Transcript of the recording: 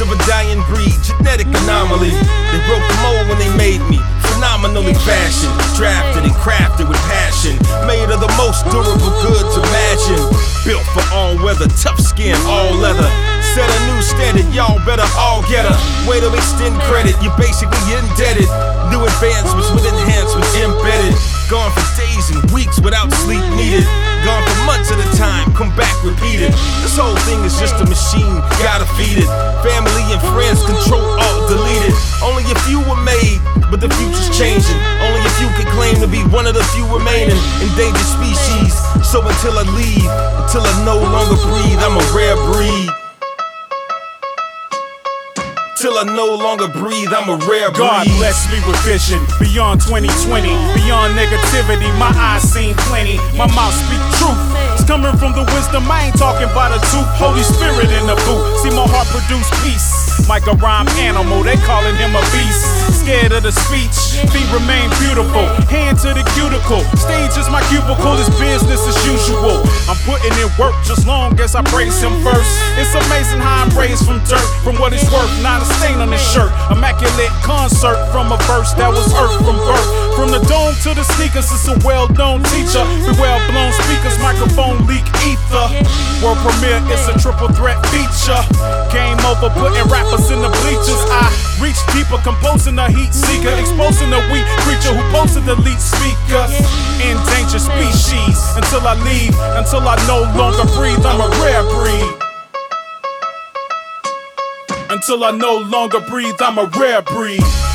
of a dying breed, genetic anomaly. They broke the mold when they made me, phenomenally fashioned, drafted and crafted with passion, made of the most durable goods imagine. Built for all weather, tough skin, all leather. Set a new standard, y'all better all get her. Way to extend credit, you're basically indebted. New advancements with enhancements embedded. Gone for days and weeks without sleep needed. Months at a time, come back repeated. This whole thing is just a machine, gotta feed it. Family and friends control all deleted. Only a few were made, but the future's changing. Only a few can claim to be one of the few remaining endangered species. So until I leave, until I no longer breathe, I'm a rare breed. Till I no longer breathe, I'm a rare breed. God bless me with vision beyond 2020, beyond negativity. My eyes seen plenty, my mouth speak coming from the wisdom, I ain't talking about a tooth. Holy Spirit in the boot, see my heart produce peace. Like a rhyme animal, they calling him a beast. Scared of the speech, feet remain beautiful. Hand to the cuticle, stage is my cubicle, it's business as usual. I'm putting in work just long as I praise him first. It's amazing how I'm raised from dirt, what it's worth, not a stain on his shirt. Immaculate concert from a verse that was earth from birth. From the dome to the sneakers, it's a well known teacher. Be well blown speakers, microphone leak ether. World premiere, it's a triple threat feature. Game over, putting rappers in the bleachers. I reach deeper, composing a heat seeker, exposing a weak creature who posted the lead speaker. Endangered species until I leave, until I no longer breathe. I'm a rare breed. Until I no longer breathe, I'm a rare breed.